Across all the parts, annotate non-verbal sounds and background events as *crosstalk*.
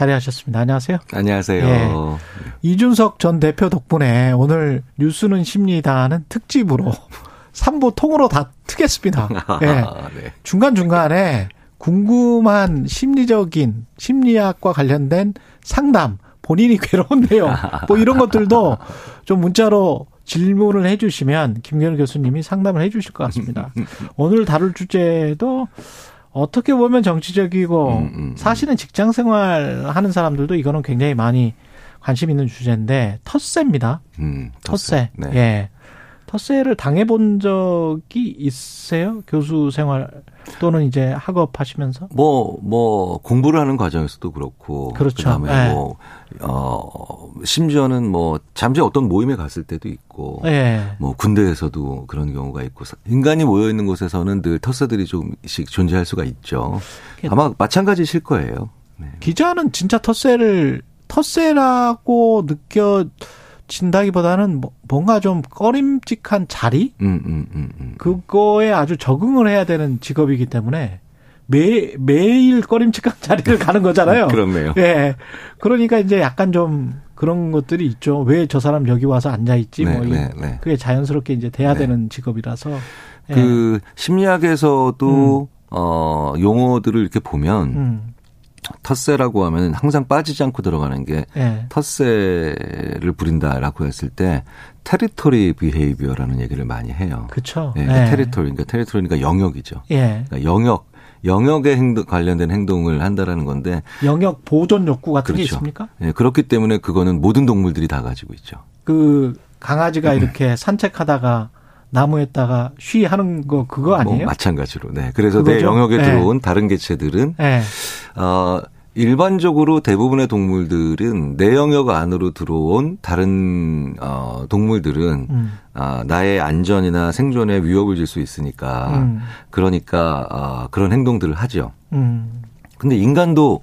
자리하셨습니다. 안녕하세요. 안녕하세요. 예. 이준석 전 대표 덕분에 오늘 뉴스는 십니다는 특집으로 *laughs* 3부 통으로 다 트겠습니다. *laughs* 예. 네. 중간중간에 궁금한 심리적인 심리학과 관련된 상담, 본인이 *laughs* 괴로운 내용, 뭐 이런 것들도 좀 문자로 질문을 해주시면 김경일 교수님이 상담을 해주실 것 같습니다. 오늘 다룰 주제도 어떻게 보면 정치적이고 음, 음. 사실은 직장 생활 하는 사람들도 이거는 굉장히 많이 관심 있는 주제인데 텃세입니다. 음, 텃세. 네. 예. 텃세를 당해본 적이 있어요? 교수 생활 또는 이제 학업 하시면서? 뭐, 뭐, 공부를 하는 과정에서도 그렇고. 그렇죠. 그 다음에 네. 뭐, 어, 심지어는 뭐, 잠시 어떤 모임에 갔을 때도 있고. 예. 뭐, 군대에서도 그런 경우가 있고. 인간이 모여있는 곳에서는 늘 텃세들이 조금씩 존재할 수가 있죠. 아마 마찬가지실 거예요. 네. 기자는 진짜 텃세를 텃세라고 느껴 진다기보다는 뭐- 뭔가 좀 꺼림직한 자리 음, 음, 음, 음. 그거에 아주 적응을 해야 되는 직업이기 때문에 매 매일 꺼림직한 *laughs* 자리를 가는 거잖아요. 그렇네요. 예. 그러니까 이제 약간 좀 그런 것들이 있죠. 왜 저 사람 여기 와서 앉아 있지? 네, 뭐 이- 네, 네. 그게 자연스럽게 이제 돼야 네. 되는 직업이라서. 예. 그, 심리학에서도, 어, 용어들을 이렇게 보면, 음. 텃세라고 하면 항상 빠지지 않고 들어가는 게 예. 텃세를 부린다라고 했을 때 테리토리 비헤이비어라는 얘기를 많이 해요. 그렇죠. 예, 그러니까 테리토리, 그러니까 테리토리니까 영역이죠. 예. 그러니까 영역, 영역에 행동, 관련된 행동을 한다라는 건데 영역 보존 욕구 같은 게 그렇죠. 있습니까? 예, 그렇기 때문에 그거는 모든 동물들이 다 가지고 있죠. 그 강아지가 이렇게 산책하다가 나무에다가 쉬 하는 거 그거 아니에요? 뭐 마찬가지로. 네. 그래서 내 그거죠? 영역에 네. 들어온 다른 개체들은 예. 어, 일반적으로 대부분의 동물들은 내 영역 안으로 들어온 다른 어, 동물들은 음. 아, 나의 안전이나 생존에 위협을 줄 수 있으니까 음. 그러니까 아, 그런 행동들을 하죠. 음. 근데 인간도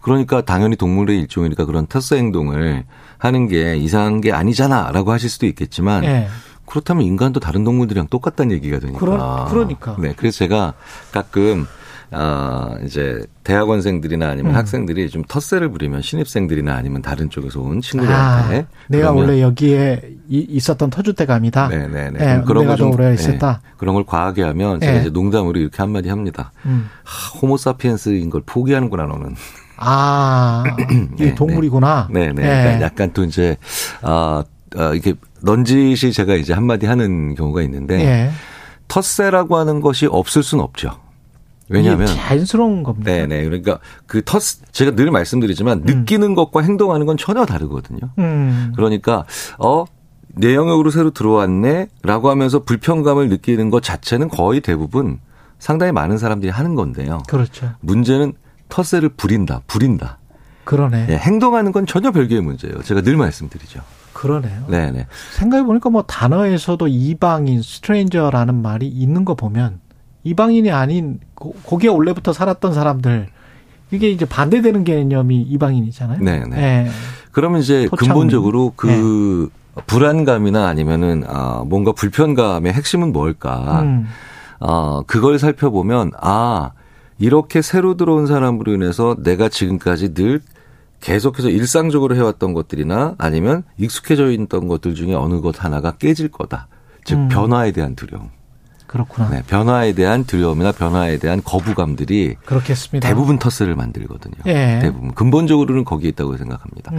그러니까 당연히 동물의 일종이니까 그런 텃세 행동을 하는 게 이상한 게 아니잖아라고 하실 수도 있겠지만 예. 그렇다면 인간도 다른 동물들이랑 똑같다는 얘기가 되니까. 그러- 그러니까. 네, 그래서 제가 가끔 아 이제 대학원생들이나 아니면 음. 학생들이 좀 텃세를 부리면 신입생들이나 아니면 다른 쪽에서 온 아, 친구들한테 내가 그러면 원래 여기에 이- 있었던 터줏대감이다. 네네네 예, 그럼 그런 내가 더 거좀 오래 있었다. 그런 걸 과하게 하면 제가 예. 이제 농담으로 이렇게 한마디 합니다. 음. 하, 호모사피엔스인 걸 포기하는구나 너는. 아, *clears throat* 이 네, 동물이구나. 네네. 예. 그러니까 약간 또 이제 아, 아 이게 넌지시 제가 이제 한마디 하는 경우가 있는데 예. 텃세라고 하는 것이 없을 수는 없죠. 왜냐하면 자연스러운 겁니다. 네네 그러니까 그 텃 제가 늘 말씀드리지만 느끼는 것과 행동하는 건 전혀 다르거든요. 음. 그러니까 어 내 영역으로 새로 들어왔네 라고 하면서 불편감을 느끼는 것 자체는 거의 대부분 상당히 많은 사람들이 하는 건데요. 그렇죠. 문제는 텃세를 부린다, 부린다. 그러네. 예, 행동하는 건 전혀 별개의 문제예요. 제가 늘 말씀드리죠. 그러네요. 네네. 생각해보니까 뭐 단어에서도 이방인, 스트레인저라는 말이 있는 거 보면 이방인이 아닌 고- 거기에 원래부터 살았던 사람들 이게 이제 반대되는 개념이 이방인이잖아요. 네네. 예. 그러면 이제 토착. 근본적으로 그 불안감이나 아니면은 아 뭔가 불편감의 핵심은 뭘까? 음. 어 그걸 살펴보면 아 이렇게 새로 들어온 사람으로 인해서 내가 지금까지 늘 계속해서 일상적으로 해왔던 것들이나 아니면 익숙해져 있던 것들 중에 어느 것 하나가 깨질 거다. 즉 음. 변화에 대한 두려움. 그렇구나. 네, 변화에 대한 두려움이나 변화에 대한 거부감들이 그렇겠습니다. 대부분 텃세를 만들거든요. 예. 대부분 근본적으로는 거기에 있다고 생각합니다. 음.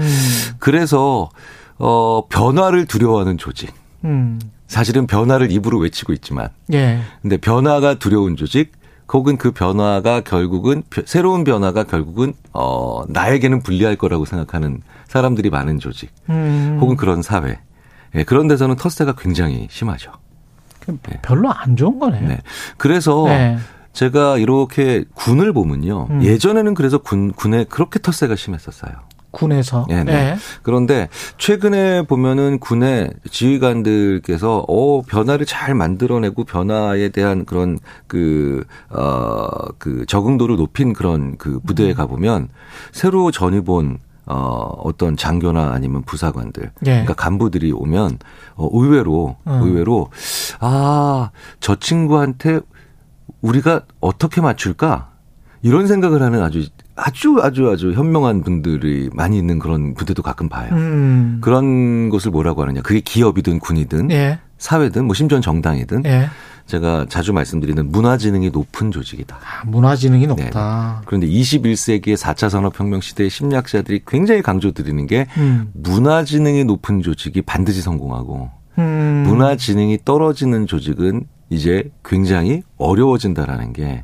그래서 어 변화를 두려워하는 조직. 음. 사실은 변화를 입으로 외치고 있지만 예. 근데 변화가 두려운 조직 혹은 그 변화가 결국은 벼- 새로운 변화가 결국은 어 나에게는 불리할 거라고 생각하는 사람들이 많은 조직 음. 혹은 그런 사회 예, 그런 데서는 텃세가 굉장히 심하죠. 그 별로 안 좋은 거네요. 네. 그래서 네. 제가 이렇게 군을 보면요. 음. 예전에는 그래서 군, 군에 그렇게 텃세가 심했었어요. 군에서. 네, 네. 예. 그런데 최근에 보면은 군의 지휘관들께서 어 변화를 잘 만들어내고 변화에 대한 그런 그어 그 적응도를 높인 그런 그 부대에 가 보면 새로 전입 온 어, 어떤 장교나 아니면 부사관들, 예. 그러니까 간부들이 오면 어, 의외로 음. 의외로 아 저 친구한테 우리가 어떻게 맞출까 이런 생각을 하는 아주 아주 아주 아주 현명한 분들이 많이 있는 그런 부대도 가끔 봐요. 음. 그런 것을 뭐라고 하느냐? 그게 기업이든 군이든 예. 사회든 뭐 심지어 정당이든 예. 제가 자주 말씀드리는 문화지능이 높은 조직이다. 아, 문화지능이 높다. 그런데 21세기의 4차 산업혁명 시대의 심리학자들이 굉장히 강조드리는 게 음. 문화지능이 높은 조직이 반드시 성공하고 음. 문화지능이 떨어지는 조직은 이제 굉장히 어려워진다라는 게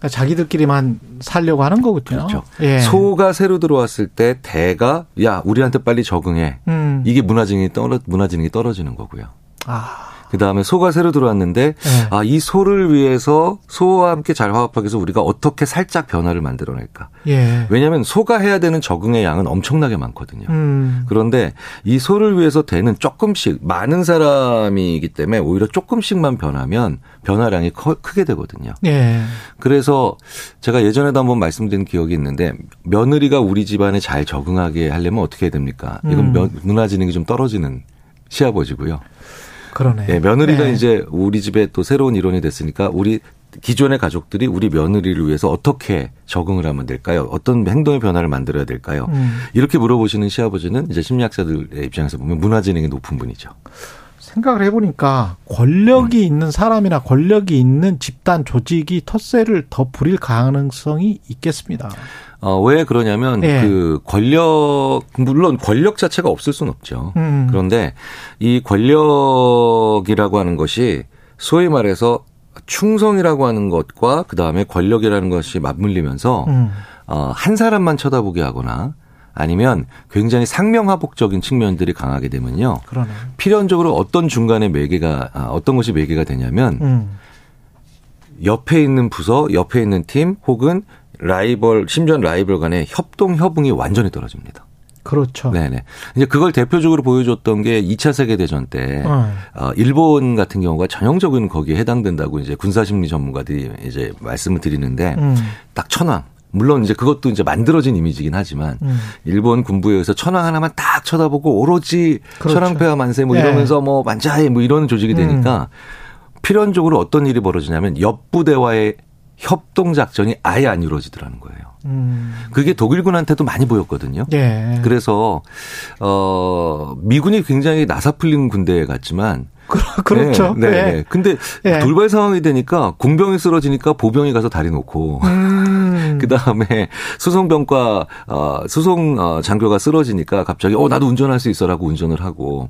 그러니까 자기들끼리만 살려고 하는 거군요. 그렇죠. 예. 소가 새로 들어왔을 때 대가 야 우리한테 빨리 적응해 음. 이게 문화지능이 떨어 문화지능이 떨어지는 거고요. 아. 그 다음에 소가 새로 들어왔는데 네. 아이 소를 위해서 소와 함께 잘 화합하기 위해서 우리가 어떻게 살짝 변화를 만들어낼까? 예. 왜냐하면 소가 해야 되는 적응의 양은 엄청나게 많거든요. 음. 그런데 이 소를 위해서 되는 조금씩 많은 사람이기 때문에 오히려 조금씩만 변하면 변화량이 커- 크게 되거든요. 예. 그래서 제가 예전에도 한번 말씀드린 기억이 있는데 며느리가 우리 집안에 잘 적응하게 하려면 어떻게 해야 됩니까? 이건 음. 며- 문화지능이 좀 떨어지는 시아버지고요. 그러네. 예, 며느리가 예. 이제 우리 집에 또 새로운 일원이 됐으니까 우리 기존의 가족들이 우리 며느리를 위해서 어떻게 적응을 하면 될까요? 어떤 행동의 변화를 만들어야 될까요? 음. 이렇게 물어보시는 시아버지는 이제 심리학자들의 입장에서 보면 문화 지능이 높은 분이죠. 생각을 해보니까 권력이 있는 사람이나 권력이 있는 집단 조직이 텃세를 더 부릴 가능성이 있겠습니다. 어, 왜 그러냐면 예. 그 권력 물론 권력 자체가 없을 수는 없죠. 음. 그런데 이 권력이라고 하는 것이 소위 말해서 충성이라고 하는 것과 그 다음에 권력이라는 것이 맞물리면서 음. 어, 한 사람만 쳐다보게 하거나 아니면 굉장히 상명하복적인 측면들이 강하게 되면요. 그러네. 필연적으로 어떤 중간에 매개가 아, 어떤 것이 매개가 되냐면 음. 옆에 있는 부서, 옆에 있는 팀 혹은 라이벌 심지어 라이벌 간의 협동 협응이 완전히 떨어집니다. 그렇죠. 네네. 이제 그걸 대표적으로 보여줬던 게 2차 세계 대전 때, 어. 어, 일본 같은 경우가 전형적인 거기에 해당된다고 이제 군사 심리 전문가들이 이제 말씀을 드리는데, 음. 딱 천황. 물론 이제 그것도 이제 만들어진 이미지긴 하지만, 음. 일본 군부에 의해서 천황 하나만 딱 쳐다보고 오로지 그렇죠. 천황폐하 만세 뭐 네. 이러면서 뭐 만자해 뭐 이런 조직이 되니까, 음. 필연적으로 어떤 일이 벌어지냐면, 옆 부대와의 협동 작전이 아예 안 이루어지더라는 거예요. 음. 그게 독일군한테도 많이 보였거든요. 예. 그래서 어 미군이 굉장히 나사풀린 군대 같지만 그렇죠. 네, 네, 예. 네. 근데 예. 돌발 상황이 되니까 공병이 쓰러지니까 보병이 가서 다리 놓고 음. *laughs* 그 다음에 수송병과 어, 수송 어, 장교가 쓰러지니까 갑자기 어 나도 운전할 수 있어라고 운전을 하고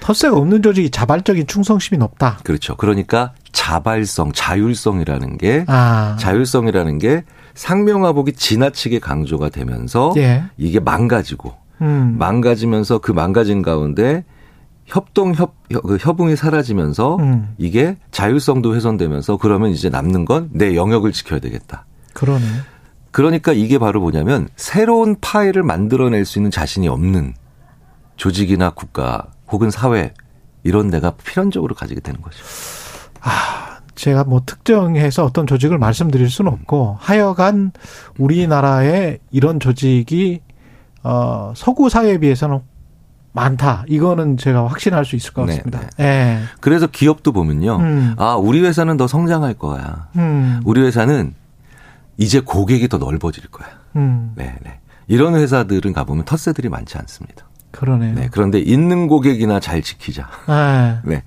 텃세가 없는 조직이 자발적인 충성심이 높다. 그렇죠. 그러니까 자발성, 자율성이라는 게 아. 자율성이라는 게 상명하복이 지나치게 강조가 되면서 예. 이게 망가지고 음. 망가지면서 그 망가진 가운데 협동 협, 협- 그 협응이 사라지면서 음. 이게 자율성도 훼손되면서 그러면 이제 남는 건 내 영역을 지켜야 되겠다. 그러네. 그러니까 이게 바로 뭐냐면 새로운 파일을 만들어낼 수 있는 자신이 없는 조직이나 국가 혹은 사회 이런 데가 필연적으로 가지게 되는 거죠. 제가 뭐 특정해서 어떤 조직을 말씀드릴 수는 없고 하여간 우리나라에 이런 조직이 어 서구 사회에 비해서는 많다. 이거는 제가 확신할 수 있을 것 네, 같습니다. 예. 그래서 기업도 보면요. 음. 아, 우리 회사는 더 성장할 거야. 음. 우리 회사는 이제 고객이 더 넓어질 거야. 음. 네, 네. 이런 회사들은 가보면 텃세들이 많지 않습니다. 그러네요. 네. 그런데 있는 고객이나 잘 지키자. 예. *laughs* 네.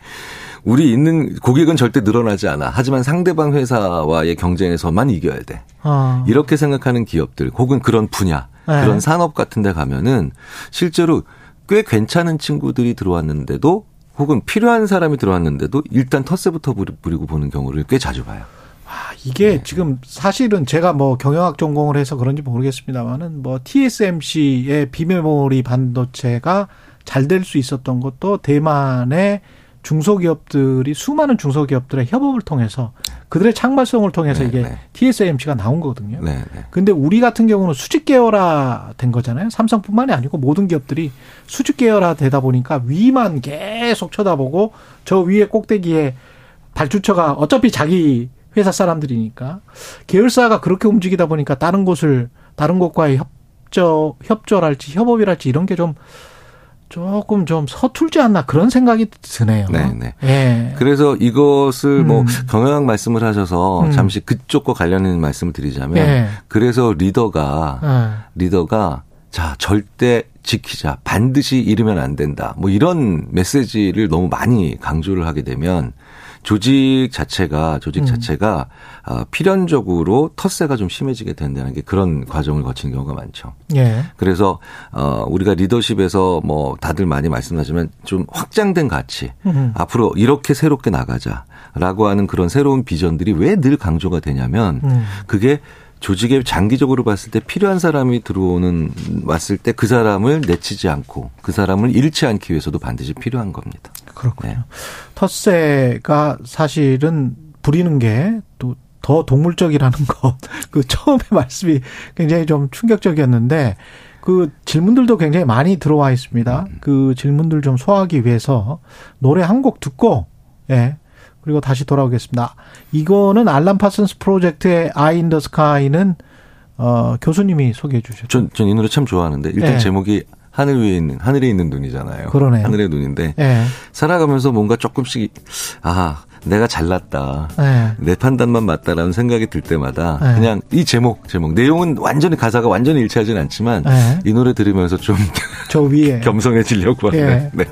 우리 있는 고객은 절대 늘어나지 않아. 하지만 상대방 회사와의 경쟁에서만 이겨야 돼. 어. 이렇게 생각하는 기업들 혹은 그런 분야, 네. 그런 산업 같은 데 가면은 실제로 꽤 괜찮은 친구들이 들어왔는데도 혹은 필요한 사람이 들어왔는데도 일단 텃세부터 부리- 부리고 보는 경우를 꽤 자주 봐요. 아, 이게 지금 사실은 제가 뭐 경영학 전공을 해서 그런지 모르겠습니다만은 뭐 TSMC의 비메모리 반도체가 잘 될 수 있었던 것도 대만의 중소기업들이 수많은 중소기업들의 협업을 통해서 그들의 창발성을 통해서 네, 이게 네. TSMC가 나온 거거든요. 네, 네. 근데 우리 같은 경우는 수직 계열화 된 거잖아요. 삼성뿐만이 아니고 모든 기업들이 수직 계열화 되다 보니까 위만 계속 쳐다보고 저 위에 꼭대기에 발주처가 어차피 자기 회사 사람들이니까 계열사가 그렇게 움직이다 보니까 다른 곳을 다른 곳과의 협조 협조랄지 협업이랄지 이런 게 좀 조금 좀 서툴지 않나 그런 생각이 드네요. 네, 네. 예. 그래서 이것을 뭐 음. 경영학 말씀을 하셔서 음. 잠시 그쪽과 관련 있는 말씀을 드리자면 예. 그래서 리더가 예. 리더가 자 절대 지키자 반드시 잃으면 안 된다 뭐 이런 메시지를 너무 많이 강조를 하게 되면 조직 자체가 조직 음. 자체가 아, 필연적으로 텃세가 좀 심해지게 된다는 게 그런 과정을 거치는 경우가 많죠. 예. 그래서 어 우리가 리더십에서 뭐 다들 많이 말씀하지만 좀 확장된 가치 음. 앞으로 이렇게 새롭게 나가자라고 하는 그런 새로운 비전들이 왜 늘 강조가 되냐면 음. 그게 조직에 장기적으로 봤을 때 필요한 사람이 들어오는 왔을 때 그 사람을 내치지 않고 그 사람을 잃지 않기 위해서도 반드시 필요한 겁니다. 그렇군요. 네. 텃세가 사실은 부리는 게 또 더 동물적이라는 *laughs* 것. 그 처음에 말씀이 굉장히 좀 충격적이었는데 그 질문들도 굉장히 많이 들어와 있습니다. 그 질문들 좀 소화하기 위해서 노래 한 곡 듣고 예. 그리고 다시 돌아오겠습니다. 이거는 Alan Parsons Project의 Eye in the Sky는 어 교수님이 소개해 주셨죠. 전 전 이 노래 참 좋아하는데 일단 네. 제목이 하늘 위에 있는 하늘에 있는 눈이잖아요. 그러네요. 하늘의 눈인데 예. 살아가면서 뭔가 조금씩 아 내가 잘났다. 예. 내 판단만 맞다라는 생각이 들 때마다 네. 그냥 이 제목 제목 내용은 완전히 가사가 완전히 일치하진 않지만 네. 이 노래 들으면서 좀 저 위에 *laughs* 겸손해지려고 하는 예. 네.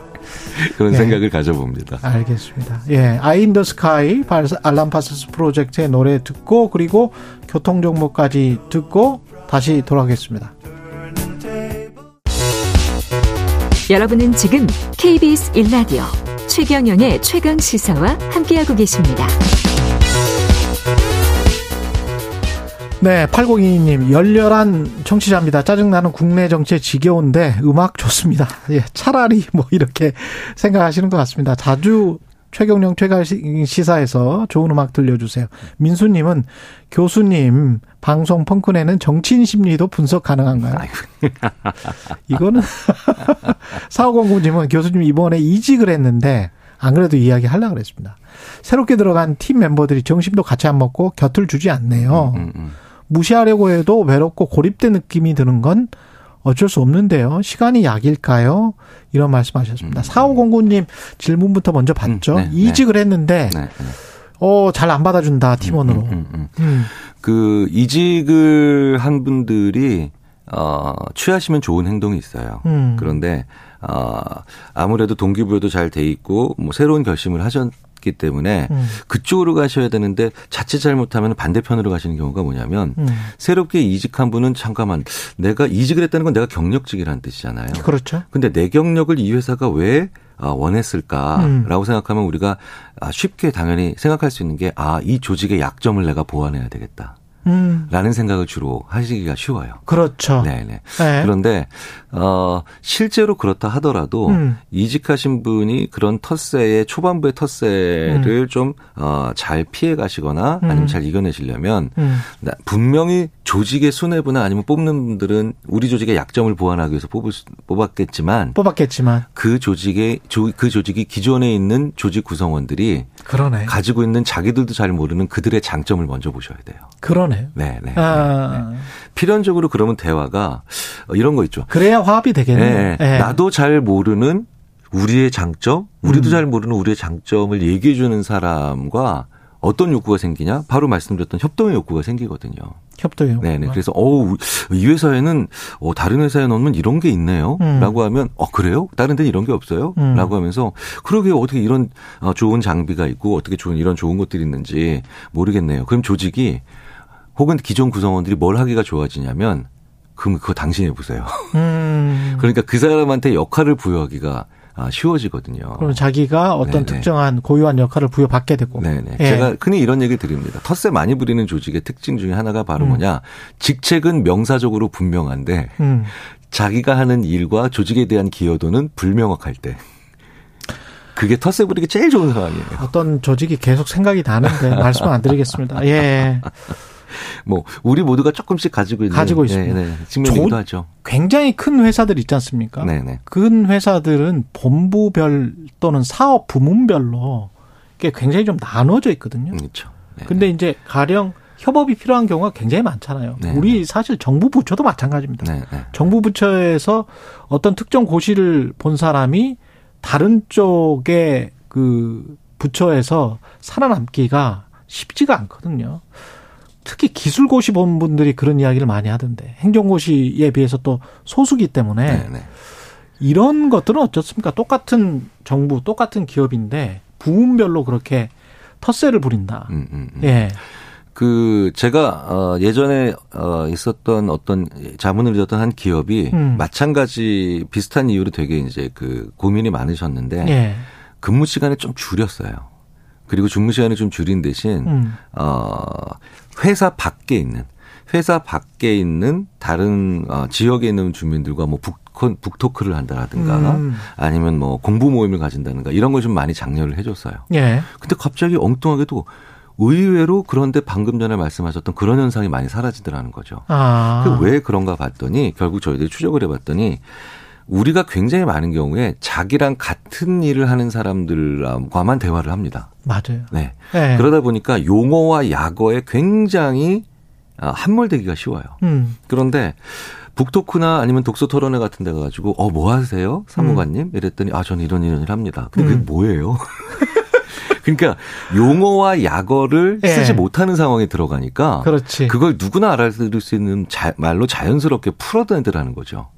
그런 예. 생각을 가져봅니다. 알겠습니다. 예, Eye in the Sky Alan Parsons Project의 노래 듣고 그리고 교통 정보까지 듣고 다시 돌아오겠습니다. 여러분은 지금 KBS 1라디오 최경영의 최강 시사와 함께하고 계십니다. 네, 8022님 열렬한 청취자입니다. 짜증나는 국내 정치에 지겨운데 음악 좋습니다. 예, 차라리 뭐 이렇게 생각하시는 것 같습니다. 자주 최경령 최강 시사에서 좋은 음악 들려주세요. 민수님은 교수님 방송 펑크내는 정치인 심리도 분석 가능한가요? *laughs* 이거는 *laughs* 사오공구님은 교수님 이번에 이직을 했는데 안 그래도 이야기 하려고 그랬습니다. 새롭게 들어간 팀 멤버들이 정신도 같이 안 먹고 곁을 주지 않네요. 음, 음. 무시하려고 해도 외롭고 고립된 느낌이 드는 건 어쩔 수 없는데요. 시간이 약일까요? 이런 말씀하셨습니다. 사오공구님 질문부터 먼저 받죠. 음, 네, 네. 이직을 했는데 네, 네. 어, 잘 안 받아준다 팀원으로. 음, 음, 음. 음. 그 이직을 한 분들이 어 취하시면 좋은 행동이 있어요. 음. 그런데 어 아무래도 동기부여도 잘 돼 있고 뭐 새로운 결심을 하셨 기 때문에 음. 그쪽으로 가셔야 되는데 자칫 잘못하면 반대편으로 가시는 경우가 뭐냐면 음. 새롭게 이직한 분은 잠깐만 내가 이직을 했다는 건 내가 경력직이라는 뜻이잖아요. 그렇죠. 근데 내 경력을 이 회사가 왜 아, 원했을까라고 음. 생각하면 우리가 아, 쉽게 당연히 생각할 수 있는 게 아, 이 조직의 약점을 내가 보완해야 되겠다. 음. 라는 생각을 주로 하시기가 쉬워요. 그렇죠. 네네. 네. 그런데, 어, 실제로 그렇다 하더라도 음. 이직하신 분이 그런 텃세의 초반부의 텃세를 좀, 어, 잘 피해 가시거나 아니면 음. 잘 이겨내시려면 음. 나- 분명히 조직의 수뇌부나 아니면 뽑는 분들은 우리 조직의 약점을 보완하기 위해서 뽑을 수- 뽑았겠지만 뽑았겠지만 그 조직의 조- 그 조직이 기존에 있는 조직 구성원들이 그러네. 가지고 있는 자기들도 잘 모르는 그들의 장점을 먼저 보셔야 돼요. 그러네. 네, 네. 네, 네. 아, 필연적으로 그러면 대화가 어, 이런 거 있죠. 그래야 화합이 되겠네요. 네, 예. 나도 잘 모르는 우리의 장점, 우리도 음. 잘 모르는 우리의 장점을 얘기해 주는 사람과 어떤 욕구가 생기냐? 바로 말씀드렸던 협동의 욕구가 생기거든요. 협동요. 네네. 그래서 어우 이 회사에는 어 다른 회사에 넣으면 이런 게 있네요.라고 하면 어 그래요? 다른 데는 이런 게 없어요?라고 음. 하면서 그러게 어떻게 이런 어, 좋은 장비가 있고 어떻게 좋은 이런 좋은 것들이 있는지 모르겠네요. 그럼 조직이 혹은 기존 구성원들이 뭘 하기가 좋아지냐면 그럼 그거 당신이 해보세요. 음. *laughs* 그러니까 그 사람한테 역할을 부여하기가 아, 쉬워지거든요. 그럼 자기가 어떤 네네. 특정한 고유한 역할을 부여받게 되고. 네네. 예. 제가 흔히 이런 얘기 드립니다. 텃세 많이 부리는 조직의 특징 중에 하나가 바로 음. 뭐냐. 직책은 명사적으로 분명한데 음. 자기가 하는 일과 조직에 대한 기여도는 불명확할 때. 그게 텃세 부리기 제일 좋은 상황이에요. 어떤 조직이 계속 생각이 나는데 말씀 안 드리겠습니다. 예. *laughs* *laughs* 뭐 우리 모두가 조금씩 가지고 있는 가지고 있습니다. 네, 네, 하죠. 굉장히 큰 회사들 있지 않습니까? 네, 네. 큰 회사들은 본부별 또는 사업 부문별로 이게 굉장히 좀 나눠져 있거든요. 그렇죠. 네, 근데 이제 가령 협업이 필요한 경우가 굉장히 많잖아요. 네. 우리 사실 정부 부처도 마찬가지입니다. 네, 네. 정부 부처에서 어떤 특정 고시를 본 사람이 다른 쪽의 그 부처에서 살아남기가 쉽지가 않거든요. 특히 기술고시 본 분들이 그런 이야기를 많이 하던데 행정고시에 비해서 또 소수기 때문에 네, 네. 이런 것들은 어떻습니까? 똑같은 정부, 똑같은 기업인데 부문별로 그렇게 텃세를 부린다. 음, 음, 음. 예. 그 제가 어 예전에 어 있었던 어떤 자문을 드렸던 한 기업이 음. 마찬가지 비슷한 이유로 되게 이제 그 고민이 많으셨는데 예. 근무 시간을 좀 줄였어요. 그리고 근무 시간을 좀 줄인 대신 음. 어 회사 밖에 있는 회사 밖에 있는 다른 어 지역에 있는 주민들과 뭐 북, 북토크를 한다라든가 음. 아니면 뭐 공부 모임을 가진다든가 이런 걸 좀 많이 장려를 해줬어요. 예. 근데 갑자기 엉뚱하게도 의외로 그런데 방금 전에 말씀하셨던 그런 현상이 많이 사라지더라는 거죠. 아. 그왜 그런가 봤더니 결국 저희들이 추적을 해봤더니 우리가 굉장히 많은 경우에 자기랑 같은 일을 하는 사람들과만 대화를 합니다. 맞아요. 네. 예. 그러다 보니까 용어와 약어에 굉장히 아, 함몰되기가 쉬워요. 음. 그런데 북토크나 아니면 독서 토론회 같은 데 가가지고 어 뭐 하세요 사무관님 이랬더니 아 저는 이런 이런 일 합니다. 근데 그게 음. 뭐예요? *laughs* 그러니까 용어와 약어를 예. 쓰지 못하는 상황에 들어가니까 그렇지. 그걸 누구나 알아들을 수 있는 자- 말로 자연스럽게 풀어내더라는 거죠.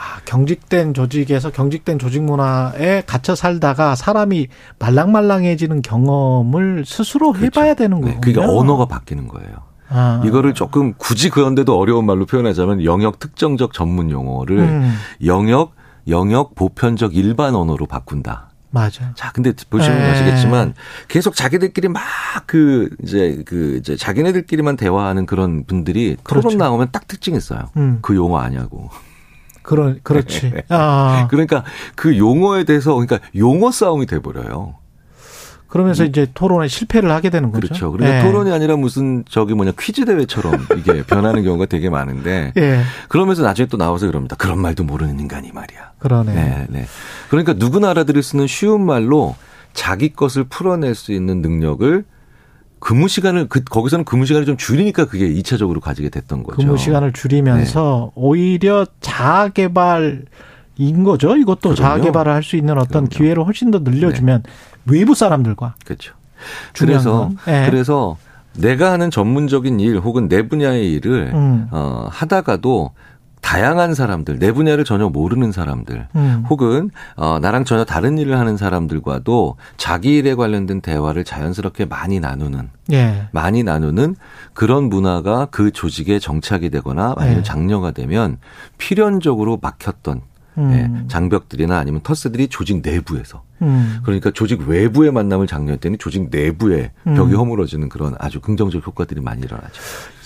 아, 경직된 조직에서 경직된 조직 문화에 갇혀 살다가 사람이 말랑말랑해지는 경험을 스스로 해봐야 되는 네, 거군요. 그게 언어가 바뀌는 거예요. 아. 이거를 조금 굳이 그런데도 어려운 말로 표현하자면 영역 특정적 전문 용어를 음, 영역 영역 보편적 일반 언어로 바꾼다. 맞아. 자, 근데 보시면 네. 아시겠지만 계속 자기들끼리 막 그 이제 그 이제 자기네들끼리만 대화하는 그런 분들이 토론 그렇죠. 나오면 딱 특징 있어요. 음, 그 용어 아냐고. 그런 그렇지. *laughs* 아, 그러니까 그 용어에 대해서 그러니까 용어 싸움이 돼 버려요. 그러면서 이제 토론에 실패를 하게 되는 거죠. 그렇죠. 그러니까 예. 토론이 아니라 무슨 저기 뭐냐 퀴즈 대회처럼 이게 *laughs* 변하는 경우가 되게 많은데 예, 그러면서 나중에 또 나와서 그럽니다. 그런 말도 모르는 인간이 말이야. 그러네. 네, 네. 그러니까 누구나 알아들을 수 있는 쉬운 말로 자기 것을 풀어낼 수 있는 능력을 근무 시간을 그 거기서는 근무 시간을 좀 줄이니까 그게 이차적으로 가지게 됐던 거죠. 근무 시간을 줄이면서 네. 오히려 자아 개발 인 거죠. 이것도 자아 그럼요. 개발을 할 수 있는 어떤 그럼요. 기회를 훨씬 더 늘려주면 외부 사람들과 그렇죠. 그래서 건. 예. 그래서 내가 하는 전문적인 일 혹은 내 분야의 일을 음. 어 하다가도 다양한 사람들, 내 분야를 전혀 모르는 사람들, 음. 혹은 어 나랑 전혀 다른 일을 하는 사람들과도 자기 일에 관련된 대화를 자연스럽게 많이 나누는 예. 많이 나누는 그런 문화가 그 조직에 정착이 되거나 아니면 네. 장려가 되면 필연적으로 막혔던 음. 예, 장벽들이나 아니면 텃세들이 조직 내부에서 음. 그러니까 조직 외부의 만남을 장려했더니 조직 내부에 음. 벽이 허물어지는 그런 아주 긍정적 효과들이 많이 일어나죠.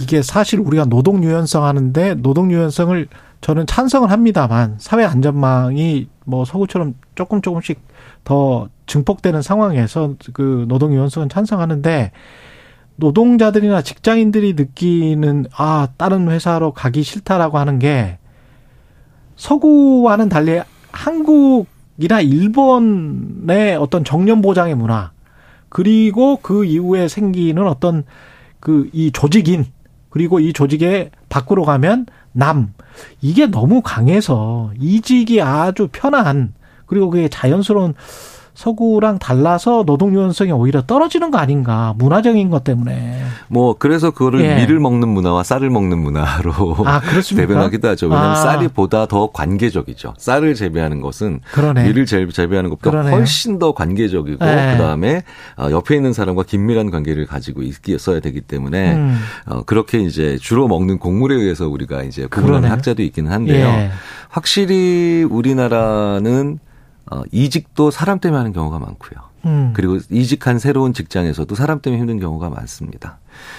이게 사실 우리가 노동 유연성 하는데 노동 유연성을 저는 찬성을 합니다만 사회 안전망이 뭐 서구처럼 조금 조금씩 더 증폭되는 상황에서 그 노동 유연성은 찬성하는데 노동자들이나 직장인들이 느끼는 아 다른 회사로 가기 싫다라고 하는 게 서구와는 달리 한국이나 일본의 어떤 정년 보장의 문화 그리고 그 이후에 생기는 어떤 그 이 조직인 그리고 이 조직에 밖으로 가면 남 이게 너무 강해서 이직이 아주 편한 그리고 그게 자연스러운 서구랑 달라서 노동 유연성이 오히려 떨어지는 거 아닌가 문화적인 것 때문에 뭐 그래서 그거를 예. 밀을 먹는 문화와 쌀을 먹는 문화로 아? 대변하기도 하죠. 왜냐하면 아. 쌀이 보다 더 관계적이죠. 쌀을 재배하는 것은 그러네. 밀을 재- 재배하는 것보다 그러네요. 훨씬 더 관계적이고 네. 그다음에 어, 옆에 있는 사람과 긴밀한 관계를 가지고 있어야 되기 때문에 음. 어, 그렇게 이제 주로 먹는 곡물에 의해서 우리가 이제 구분하는. 학자도 있기는 한데요. 예. 확실히 우리나라는 어, 이직도 사람 때문에 하는 경우가 많고요. 음. 그리고 이직한 새로운 직장에서도 사람 때문에 힘든 경우가 많습니다.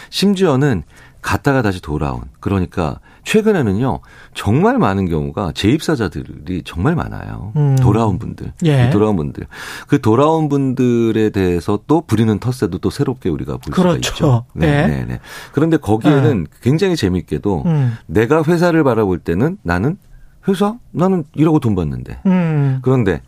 심지어는 갔다가 다시 돌아온 그러니까 최근에는요 정말 많은 경우가 재입사자들이 정말 많아요. 음. 돌아온 분들, 예. 돌아온 분들 그 돌아온 분들에 대해서 또 부리는 텃세도 또 새롭게 우리가 볼 그렇죠. 수가 있죠. 네, 예. 네, 네. 그런데 거기에는 굉장히 재밌게도 음. 내가 회사를 바라볼 때는 나는 회사 나는 일하고 돈 받는데 음. 그런데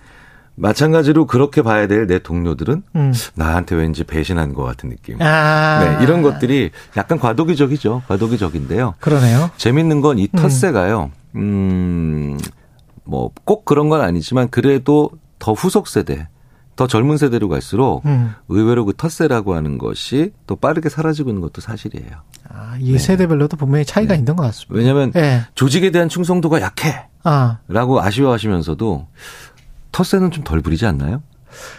마찬가지로 그렇게 봐야 될 내 동료들은 음. 나한테 왠지 배신한 것 같은 느낌. 아. 네, 이런 것들이 약간 과도기적이죠. 과도기적인데요. 그러네요. 재밌는 건 이 텃세가요. 음, 뭐 꼭 그런 건 아니지만 그래도 더 후속 세대, 더 젊은 세대로 갈수록 음. 의외로 그 텃세라고 하는 것이 또 빠르게 사라지고 있는 것도 사실이에요. 아, 이 세대별로도 분명히 차이가 있는 것 같습니다. 네. 왜냐하면 예. 조직에 대한 충성도가 약해. 아. 라고 아쉬워하시면서도 텃세는 좀 덜 부리지 않나요?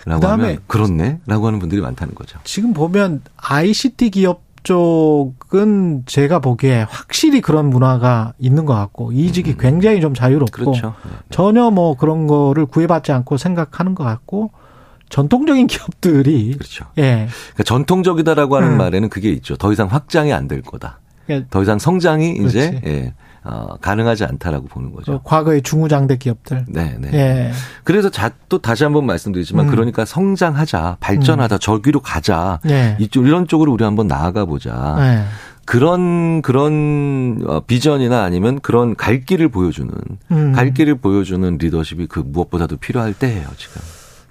라고 그다음에 하면 그렇네? 라고 하는 분들이 많다는 거죠. 지금 보면 ICT 기업 쪽은 제가 보기에 확실히 그런 문화가 있는 것 같고 이직이 굉장히 좀 자유롭고 그렇죠. 네. 전혀 뭐 그런 거를 구애받지 않고 생각하는 것 같고 전통적인 *laughs* 기업들이 그렇죠. 예. 그러니까 전통적이다라고 하는 음. 말에는 그게 있죠. 더 이상 확장이 안 될 거다. 예. 더 이상 성장이 이제 그렇지. 예, 어, 가능하지 않다라고 보는 거죠. 그 과거의 중후장대 기업들. 네, 네. 예. 그래서 자, 또 다시 한번 말씀드리지만 음. 그러니까 성장하자, 발전하자, 저기로 가자. 예. 이쪽 이런 쪽으로 우리 한번 나아가 보자. 예. 그런 그런 어, 비전이나 아니면 그런 갈 길을 보여주는 음. 갈 길을 보여주는 리더십이 그 무엇보다도 필요할 때예요 지금.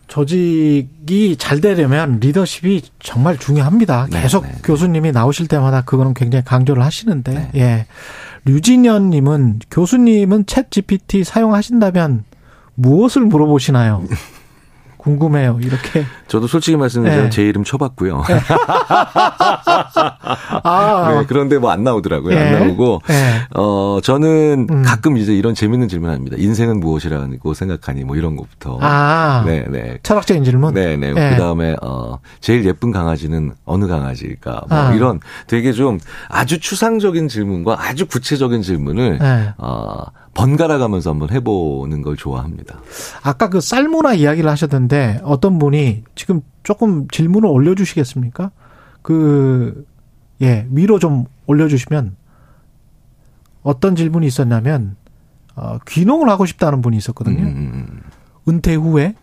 조직이 잘 되려면 리더십이 정말 중요합니다. 네, 계속 네, 네. 교수님이 나오실 때마다 그거는 굉장히 강조를 하시는데, 네. 예. 류진현 님은 교수님은 챗 GPT 사용하신다면 무엇을 물어보시나요? *laughs* 궁금해요. 이렇게. *laughs* 저도 솔직히 말씀드리면 네. 제 이름 쳐봤고요. *laughs* 아, 네, 그런데 뭐 안 나오더라고요. 예. 안 나오고 예. 어 저는 음. 가끔 이제 이런 재밌는 질문 합니다. 인생은 무엇이라고 생각하니 뭐 이런 것부터. 아. 네, 네. 철학적인 질문? 네, 네. 예. 그다음에 어 제일 예쁜 강아지는 어느 강아지일까? 뭐 아. 이런 되게 좀 아주 추상적인 질문과 아주 구체적인 질문을 네. 어 번갈아 가면서 한번 해 보는 걸 좋아합니다. 아까 그 쌀문화 이야기를 하셨는데 어떤 분이 지금 조금 질문을 올려주시겠습니까? 그, 예, 위로 좀 올려주시면 어떤 질문이 있었냐면, 어, 귀농을 하고 싶다는 분이 있었거든요. 음, 은퇴 후에.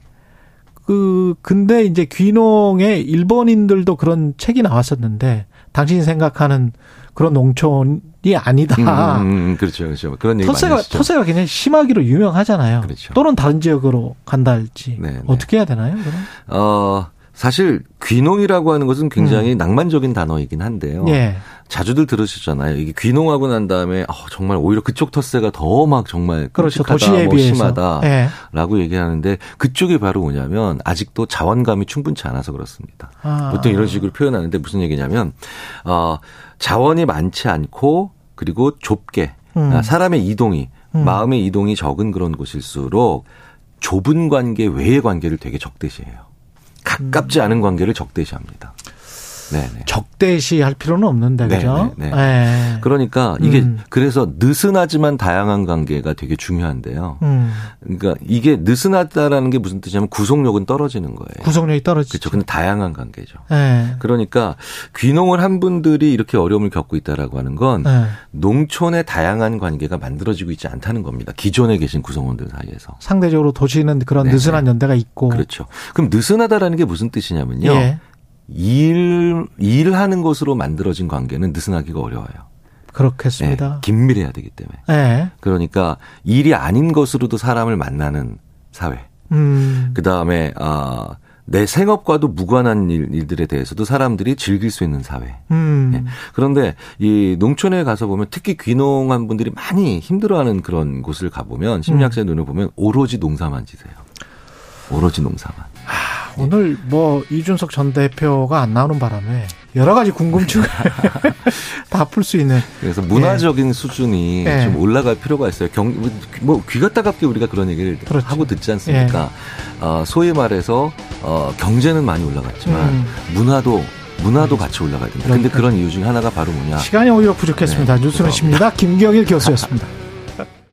그, 근데 이제 귀농에 일본인들도 그런 책이 나왔었는데, 당신이 생각하는 그런 농촌이 아니다. 음, 음, 그렇죠, 그렇죠. 그런 얘기 터세가. 터세가 굉장히 심하기로 유명하잖아요. 그렇죠. 또는 다른 지역으로 간다 할지. 네, 네. 어떻게 해야 되나요, 그럼? 어, 사실 귀농이라고 하는 것은 굉장히 낭만적인 단어이긴 한데요. 음. 예. 자주들 들으시잖아요. 이게 귀농하고 난 다음에 어, 정말 오히려 그쪽 텃세가 더 막 정말 그렇죠. 도시에 뭐 비해서. 심하다라고 예. 얘기하는데 그쪽이 바로 뭐냐면 아직도 자원감이 충분치 않아서 그렇습니다. 아. 보통 이런 식으로 표현하는데 무슨 얘기냐면 어, 자원이 많지 않고 그리고 좁게 음. 아, 사람의 이동이 음. 마음의 이동이 적은 그런 곳일수록 좁은 관계 외의 관계를 되게 적대시해요. 가깝지 않은 관계를 적대시합니다. 네네. 적대시 할 필요는 없는데, 네, 그죠? 네, 예. 그러니까 이게 음. 그래서 느슨하지만 다양한 관계가 되게 중요한데요. 음. 그러니까 이게 느슨하다라는 게 무슨 뜻이냐면 구속력은 떨어지는 거예요. 구성력이 떨어지죠. 그렇죠. 근데 다양한 관계죠. 예. 그러니까 귀농을 한 분들이 이렇게 어려움을 겪고 있다라고 하는 건 예. 농촌의 다양한 관계가 만들어지고 있지 않다는 겁니다. 기존에 계신 구성원들 사이에서. 상대적으로 도시는 그런 네, 느슨한 연대가 있고. 그렇죠. 그럼 느슨하다라는 게 무슨 뜻이냐면요. 예. 일, 일하는 것으로 만들어진 관계는 느슨하기가 어려워요. 그렇겠습니다. 네, 긴밀해야 되기 때문에. 예. 그러니까 일이 아닌 것으로도 사람을 만나는 사회. 음. 그 다음에 아, 내 생업과도 무관한 일, 일들에 대해서도 사람들이 즐길 수 있는 사회. 음. 네. 그런데 이 농촌에 가서 보면 특히 귀농한 분들이 많이 힘들어하는 그런 곳을 가보면 심리학자의 눈을 보면 오로지 농사만 지세요. 오로지 농사만. 오늘 뭐 이준석 전 대표가 안 나오는 바람에 여러 가지 궁금증을 *laughs* 다 풀 수 있는 그래서 문화적인 수준이 예. 좀 올라갈 필요가 있어요. 경, 뭐 귀가 따갑게 우리가 그런 얘기를 그렇죠. 하고 듣지 않습니까? 어, 소위 말해서 어, 경제는 많이 올라갔지만 음. 문화도 문화도 같이 올라가야 된다. 근데 여기까지. 그런 이유 중에 하나가 바로 뭐냐? 시간이 오히려 부족했습니다. 네. 십니다. 김경일 교수였습니다. *laughs*